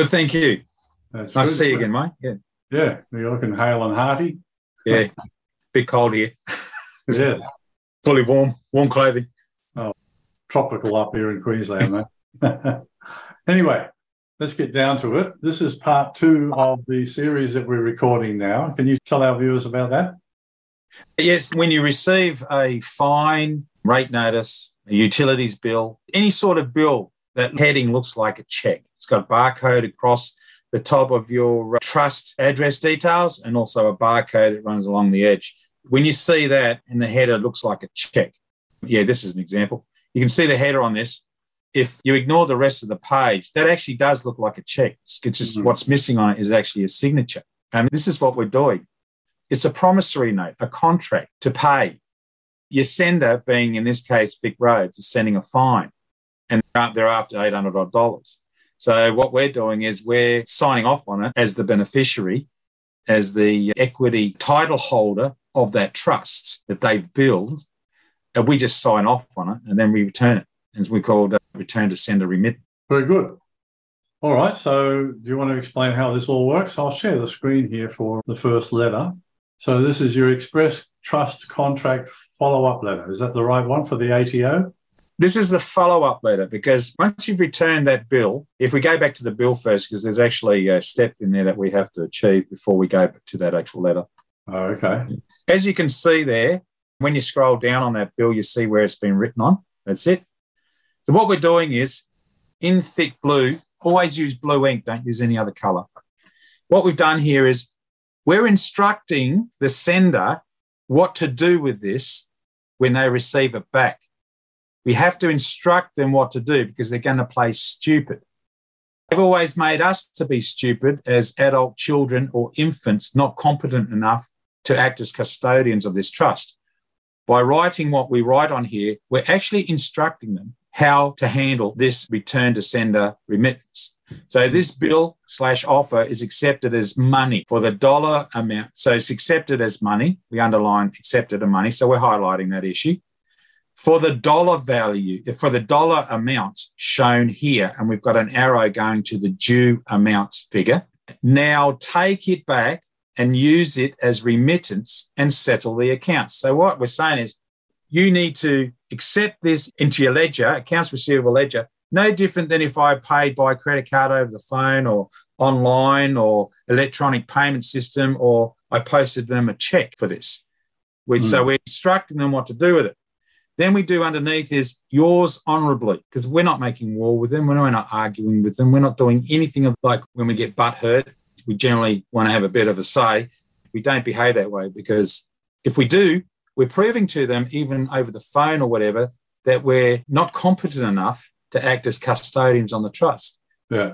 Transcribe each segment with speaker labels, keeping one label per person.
Speaker 1: Good, thank you.
Speaker 2: That's
Speaker 1: Nice
Speaker 2: good.
Speaker 1: to see you again, mate. Yeah,
Speaker 2: Yeah, you're looking hale and hearty.
Speaker 1: yeah. Bit cold here.
Speaker 2: Yeah,
Speaker 1: Fully warm, warm clothing.
Speaker 2: Oh, tropical up here in Queensland, mate. anyway, let's get down to it. This is part two of the series that we're recording now. Can you tell our viewers about that?
Speaker 1: Yes, when you receive a fine, rate notice, a utilities bill, any sort of bill that heading looks like a check. It's got a barcode across the top of your uh, trust address details and also a barcode that runs along the edge. When you see that and the header looks like a check, yeah, this is an example. You can see the header on this. If you ignore the rest of the page, that actually does look like a check. It's just
Speaker 2: Mhm.
Speaker 1: what's missing on it is actually a signature. And this is what we're doing. It's a promissory note, a contract to pay. Your sender, being in this case Vic Roads, is sending a fine, and they're after eight hundred odd dollars. So what we're doing is we're signing off on it as the beneficiary, as the equity title holder of that trust that they've built. and we just sign off on it and then we return it, as we call it, uh, return to sender remit.
Speaker 2: Very good. All right, so do you want to explain how this all works? I'll share the screen here for the first letter. So this is your Express Trust Contract follow-up letter. Is that the right one for the ATO?
Speaker 1: This is the follow up letter because once you've returned that bill, if we go back to the bill first, because there's actually a step in there that we have to achieve before we go to that actual letter.
Speaker 2: Oh, okay.
Speaker 1: As you can see there, when you scroll down on that bill, you see where it's been written on. That's it. So, what we're doing is in thick blue, always use blue ink, don't use any other color. What we've done here is we're instructing the sender what to do with this when they receive it back. We have to instruct them what to do because they're going to play stupid. They've always made us to be stupid as adult children or infants, not competent enough to act as custodians of this trust. By writing what we write on here, we're actually instructing them how to handle this return to sender remittance. So this bill slash offer is accepted as money for the dollar amount. So it's accepted as money. We underline accepted as money. So we're highlighting that issue. For the dollar value, for the dollar amount shown here, and we've got an arrow going to the due amount figure. Now take it back and use it as remittance and settle the account. So what we're saying is you need to accept this into your ledger, accounts receivable ledger, no different than if I paid by credit card over the phone or online or electronic payment system, or I posted them a check for this. Which, So hmm. we're instructing them what to do with it. Then we do underneath is yours honorably, because we're not making war with them. We're not arguing with them. We're not doing anything of like when we get butt hurt, we generally want to have a bit of a say. We don't behave that way because if we do, we're proving to them, even over the phone or whatever, that we're not competent enough to act as custodians on the trust.
Speaker 2: Yeah.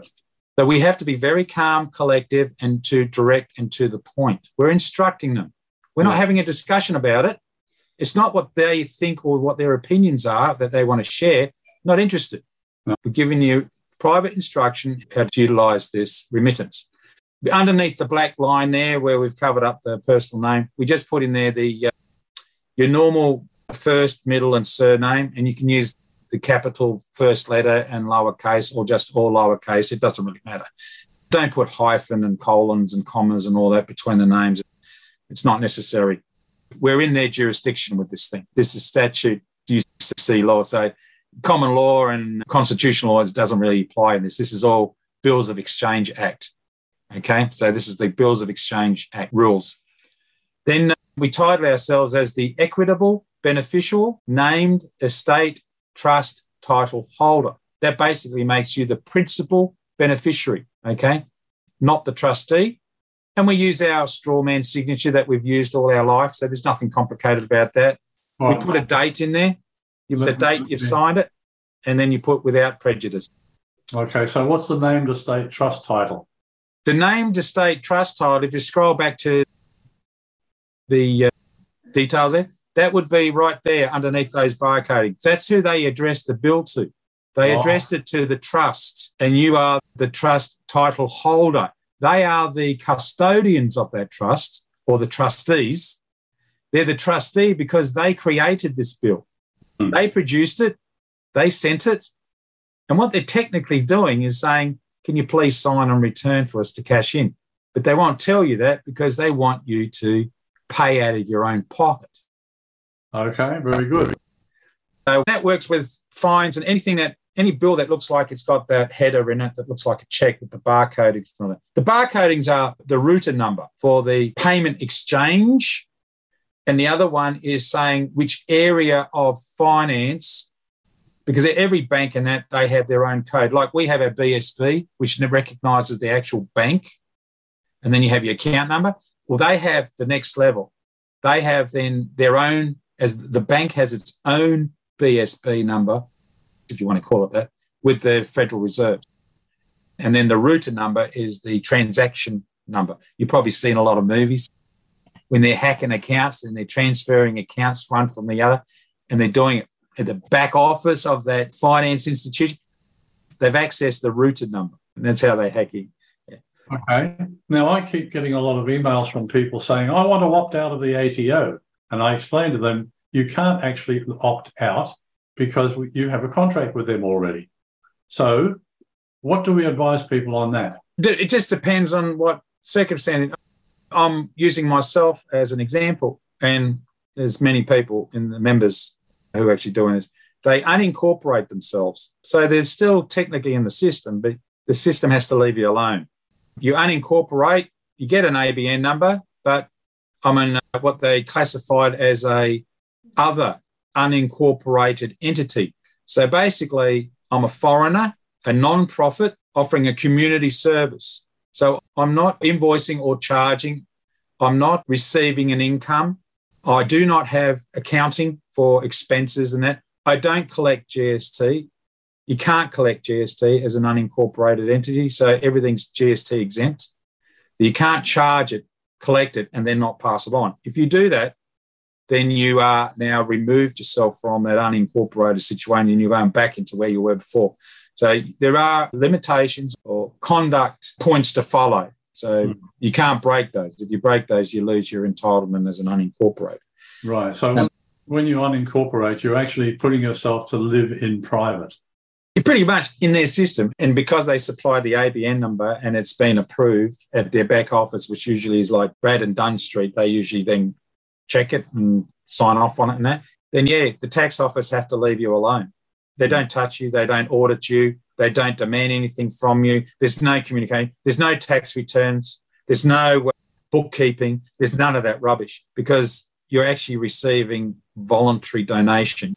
Speaker 1: So we have to be very calm, collective, and to direct and to the point. We're instructing them. We're not having a discussion about it. It's not what they think or what their opinions are that they want to share. Not interested.
Speaker 2: No.
Speaker 1: We're giving you private instruction how to utilize this remittance. Underneath the black line there, where we've covered up the personal name, we just put in there the uh, your normal first, middle, and surname, and you can use the capital first letter and lowercase, or just all lowercase. It doesn't really matter. Don't put hyphen and colons and commas and all that between the names. It's not necessary. We're in their jurisdiction with this thing. This is statute UCC law. So common law and constitutional law doesn't really apply in this. This is all Bills of Exchange Act. Okay, so this is the Bills of Exchange Act rules. Then uh, we title ourselves as the equitable, beneficial, named estate trust title holder. That basically makes you the principal beneficiary, okay, not the trustee. And we use our straw man signature that we've used all our life. So there's nothing complicated about that.
Speaker 2: All
Speaker 1: We put a date in there, the date you've signed it, and then you put without prejudice.
Speaker 2: Okay, so what's the named estate trust title?
Speaker 1: The named estate trust title, if you scroll back to the uh, details there, that would be right there underneath those barcodings. That's who they addressed the bill to. They
Speaker 2: Oh.
Speaker 1: addressed it to the trust, and you are the trust title holder. They are the custodians of that trust or the trustees. They're the trustee because they created this bill.
Speaker 2: Hmm.
Speaker 1: They produced it, they sent it, And what they're technically doing is saying, can you please sign and return for us to cash in? But they won't tell you that because they want you to pay out of your own pocket.
Speaker 2: Okay, very good.
Speaker 1: So that works with fines and anything that any bill that looks like it's got that header in it that looks like a check with the barcoding on it. The barcodings are the router number for the payment exchange. And the other one is saying which area of finance, because every bank and that they have their own code. Like we have our BSB, which recognizes the actual bank. And then you have your account number. Well, they have the next level. They have then their own, as the bank has its own BSB number, if you want to call it that, with the Federal Reserve. And then the router number is the transaction number. You've probably seen a lot of movies when they're hacking accounts and they're transferring accounts one from the other, and they're doing it at the back office of that finance institution. They've accessed the router number, and that's how they're hacking.
Speaker 2: Yeah. Okay. Now I keep getting a lot of emails from people saying, I want to opt out of the ATO. And I explain to them, you can't actually opt out because you have a contract with them already. So, what do we advise people on that?
Speaker 1: It just depends on what circumstance. I'm using myself as an example, and there's many people in the members who are actually doing this. They unincorporate themselves. So they're still technically in the system, but the system has to leave you alone. You unincorporate, you get an ABN number, but I'm in uh, what they classified as a other unincorporated entity. So basically, I'm a foreigner, a non-profit offering a community service. So I'm not invoicing or charging. I'm not receiving an income. I do not have accounting for expenses and that. I don't collect GST. You can't collect GST as an unincorporated entity. So everything's GST exempt. You can't charge it, collect it, and then not pass it on. If you do that, then you are now removed yourself from that unincorporated situation and you're going back into where you were before. So there are limitations or conduct points to follow. So mm. you can't break those. If you break those, you lose your entitlement as an unincorporated.
Speaker 2: Right. So um, when you unincorporate, you're actually putting yourself to live in private.
Speaker 1: Pretty much in their system. And because they supply the ABN number and it's been approved at their back office, which usually is like Brad and Dunn Street, they usually then check it and sign off on it and that, then yeah, the tax office have to leave you alone. They don't touch you, they don't audit you, they don't demand anything from you. There's no communication, there's no tax returns, there's no uh, bookkeeping, there's none of that rubbish because you're actually receiving voluntary donation.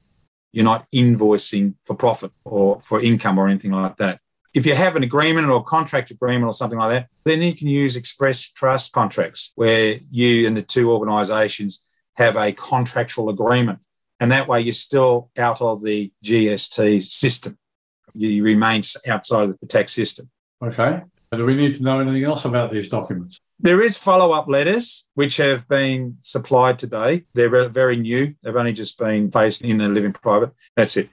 Speaker 1: You're not invoicing for profit or for income or anything like that. If you have an agreement or a contract agreement or something like that, then you can use express trust contracts where you and the two organisations have a contractual agreement. And that way you're still out of the GST system. You remain outside of the tax system.
Speaker 2: Okay. Do we need to know anything else about these documents?
Speaker 1: There is follow-up letters which have been supplied today. They're very new. They've only just been placed in the living private. That's it.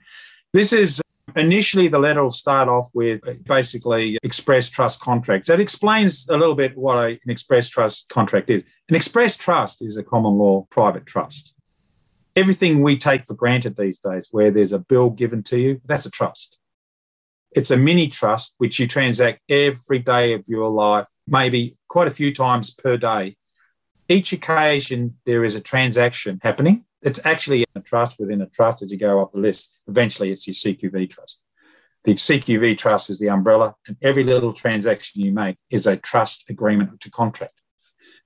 Speaker 1: This is Initially, the letter will start off with basically express trust contracts. That explains a little bit what an express trust contract is. An express trust is a common law private trust. Everything we take for granted these days, where there's a bill given to you, that's a trust. It's a mini trust which you transact every day of your life, maybe quite a few times per day. Each occasion, there is a transaction happening it's actually a trust within a trust as you go up the list. Eventually, it's your CQV trust. The CQV trust is the umbrella, and every little transaction you make is a trust agreement to contract.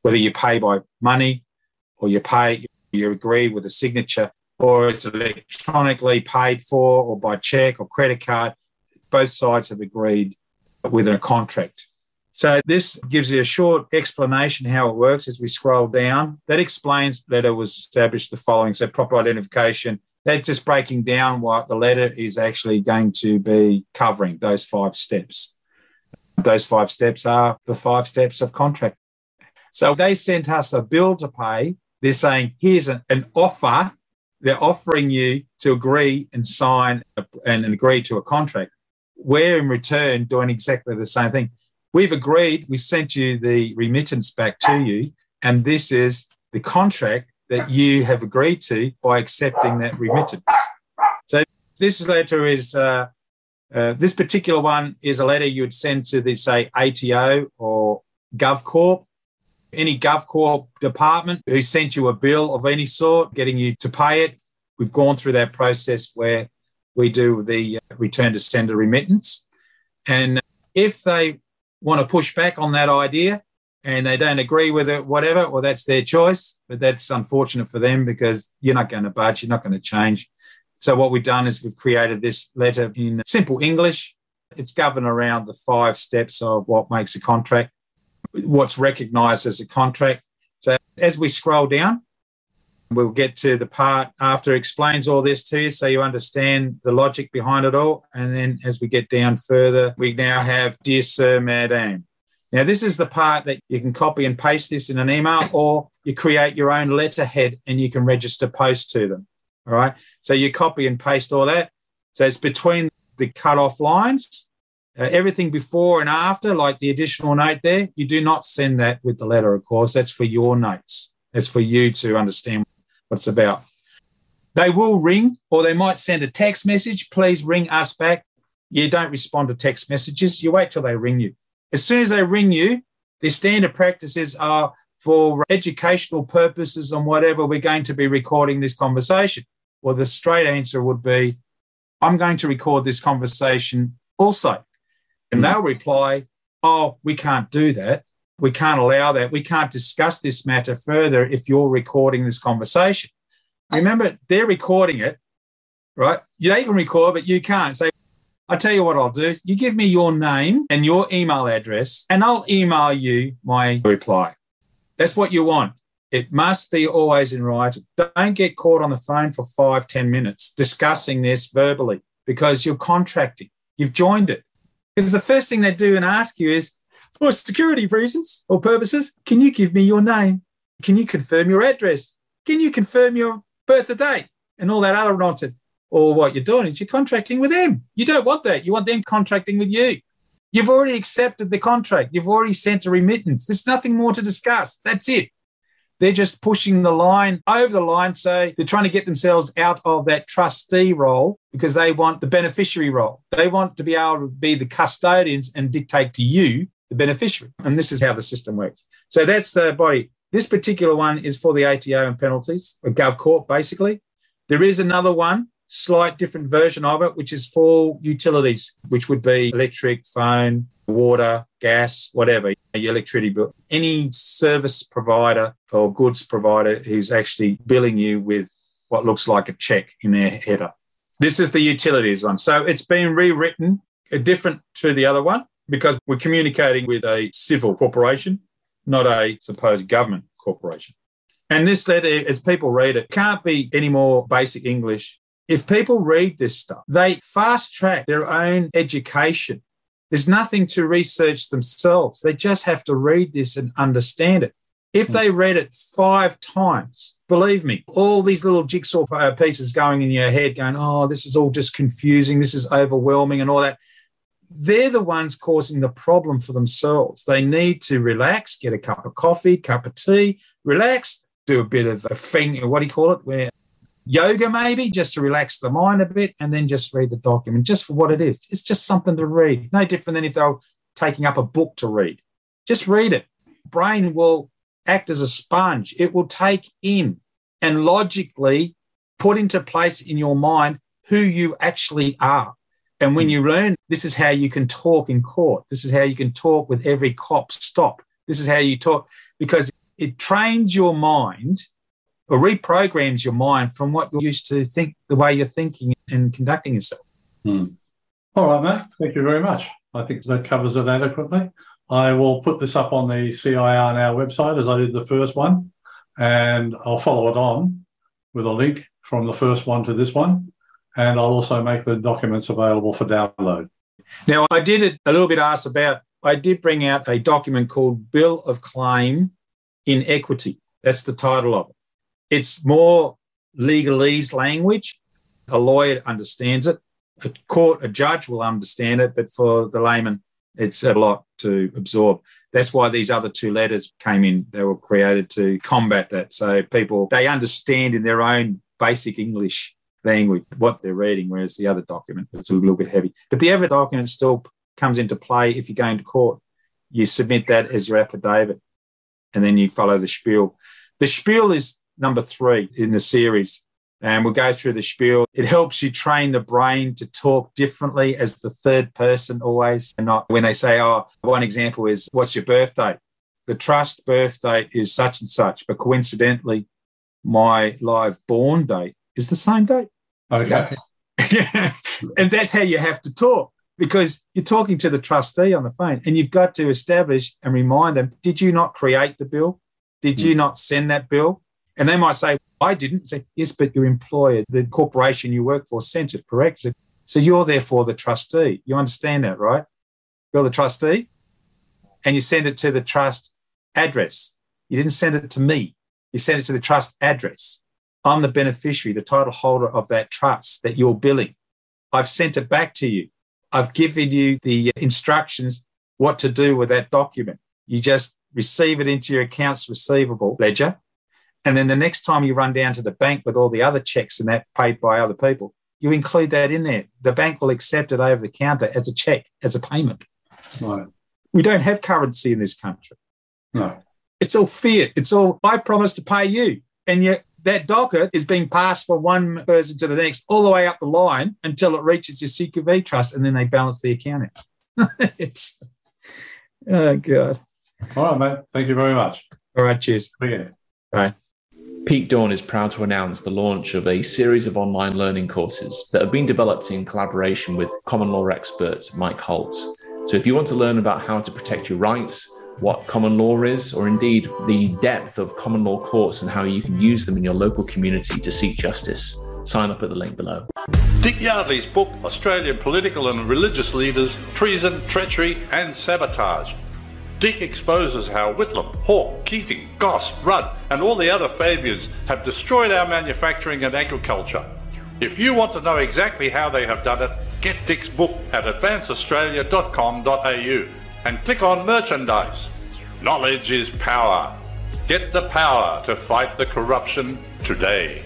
Speaker 1: Whether you pay by money or you pay, you agree with a signature, or it's electronically paid for, or by check or credit card, both sides have agreed with a contract so this gives you a short explanation how it works as we scroll down. That explains letter was established the following. So proper identification. That's just breaking down what the letter is actually going to be covering, those five steps. Those five steps are the five steps of contract. So they sent us a bill to pay. They're saying, here's an, an offer. They're offering you to agree and sign and agree to a contract. We're in return doing exactly the same thing. We've agreed, we sent you the remittance back to you, and this is the contract that you have agreed to by accepting that remittance. So this letter is uh, Uh, this particular one is a letter you would send to the, say, ATO or GovCorp, any GovCorp department who sent you a bill of any sort, getting you to pay it. We've gone through that process where we do the uh, return to sender remittance. And if they want to push back on that idea and they don't agree with it, whatever, well, that's their choice. But that's unfortunate for them because you're not going to budge, you're not going to change. So what we've done is we've created this letter in simple English. It's governed around the five steps of what makes a contract, what's recognized as a contract. So as we scroll down, we'll get to the part after explains all this to you so you understand the logic behind it all. And then as we get down further, we now have Dear Sir Madame. Now, this is the part that you can copy and paste this in an email, or you create your own letterhead and you can register post to them. All right. So you copy and paste all that. So it's between the cut off lines. Uh, everything before and after, like the additional note there, you do not send that with the letter, of course. That's for your notes. That's for you to understand what it's about. They will ring or they might send a text message. Please ring us back. You don't respond to text messages. You wait till they ring you. As soon as they ring you, the standard practices are for educational purposes and whatever, we're going to be recording this conversation. Well, the straight answer would be, I'm going to record this conversation also. And hmm. they'll reply, Oh, we can't do that. We can't allow that. We can't discuss this matter further if you're recording this conversation. Remember, they're recording it, right? You they can record, but you can't. Say, I tell you what I'll do. You give me your name and your email address, and I'll email you my reply. That's what you want. It must be always in writing. Don't get caught on the phone for five, ten minutes discussing this verbally because you're contracting. You've joined it. Because the first thing they do and ask you is, for security reasons or purposes, can you give me your name? Can you confirm your address? Can you confirm your birth date? And all that other nonsense. Or what you're doing is you're contracting with them. You don't want that. You want them contracting with you. You've already accepted the contract. You've already sent a remittance. There's nothing more to discuss. That's it. They're just pushing the line over the line. So they're trying to get themselves out of that trustee role because they want the beneficiary role. They want to be able to be the custodians and dictate to you, the beneficiary. And this is how the system works. So that's the body. This particular one is for the ATO and penalties, or GovCorp, basically. There is another one, slight different version of it, which is for utilities, which would be electric, phone, water, gas, whatever, your electricity bill, any service provider or goods provider who's actually billing you with what looks like a check in their header. This is the utilities one. So it's been rewritten uh, different to the other one because we're communicating with a civil corporation, not a supposed government corporation. And this letter, as people read it, can't be any more basic English. If people read this stuff, they fast track their own education there's nothing to research themselves. They just have to read this and understand it. If they read it five times, believe me, all these little jigsaw uh, pieces going in your head, going, oh, this is all just confusing, this is overwhelming, and all that. They're the ones causing the problem for themselves. They need to relax, get a cup of coffee, cup of tea, relax, do a bit of a thing, what do you call it, where yoga maybe just to relax the mind a bit and then just read the document just for what it is. It's just something to read. No different than if they were taking up a book to read. Just read it. Brain will act as a sponge. It will take in and logically put into place in your mind who you actually are and when you learn this is how you can talk in court this is how you can talk with every cop stop this is how you talk because it trains your mind or reprograms your mind from what you're used to think, the way you're thinking and conducting yourself.
Speaker 2: Hmm. All right, Matt. Thank you very much. I think that covers it adequately. I will put this up on the CIR Now website as I did the first one, and I'll follow it on with a link from the first one to this one. And I'll also make the documents available for download.
Speaker 1: Now, I did a little bit ask about, I did bring out a document called Bill of Claim in Equity. That's the title of it. It's more legalese language. A lawyer understands it. A court, a judge will understand it, but for the layman, it's a lot to absorb. That's why these other two letters came in. They were created to combat that. So people, they understand in their own basic English language, what they're reading, whereas the other document is a little bit heavy. But the other document still comes into play if you're going to court. You submit that as your affidavit and then you follow the spiel. The spiel is number three in the series. And we'll go through the spiel. It helps you train the brain to talk differently as the third person always, and not when they say, Oh, one example is, What's your birthday? The trust birth date is such and such, but coincidentally, my live born date is the same date.
Speaker 2: Okay.
Speaker 1: and that's how you have to talk because you're talking to the trustee on the phone and you've got to establish and remind them did you not create the bill? Did you hmm. not send that bill? And they might say, I didn't. Say, yes, but your employer, the corporation you work for, sent it, correct? So you're therefore the trustee. You understand that, right? You're the trustee and you send it to the trust address. You didn't send it to me. You sent it to the trust address. I'm the beneficiary, the title holder of that trust that you're billing. I've sent it back to you. I've given you the instructions what to do with that document. You just receive it into your accounts receivable ledger. And then the next time you run down to the bank with all the other checks and that paid by other people, you include that in there. The bank will accept it over the counter as a check, as a payment.
Speaker 2: Right.
Speaker 1: We don't have currency in this country.
Speaker 2: No.
Speaker 1: It's all fiat. It's all, I promise to pay you. And yet that docket is being passed from one person to the next, all the way up the line until it reaches your CQV trust, and then they balance the account it's, oh, God.
Speaker 2: All right, mate. Thank you very much.
Speaker 1: All right. Cheers.
Speaker 2: Yeah.
Speaker 1: Bye.
Speaker 3: Peak Dawn is proud to announce the launch of a series of online learning courses that have been developed in collaboration with common law expert Mike Holt. So, if you want to learn about how to protect your rights, what common law is, or indeed the depth of common law courts and how you can use them in your local community to seek justice, sign up at the link below.
Speaker 4: Dick Yardley's book, Australian Political and Religious Leaders Treason, Treachery and Sabotage. Dick exposes how Whitlam, Hawke, Keating, Goss, Rudd, and all the other Fabians have destroyed our manufacturing and agriculture. If you want to know exactly how they have done it, get Dick's book at advanceaustralia.com.au and click on merchandise. Knowledge is power. Get the power to fight the corruption today.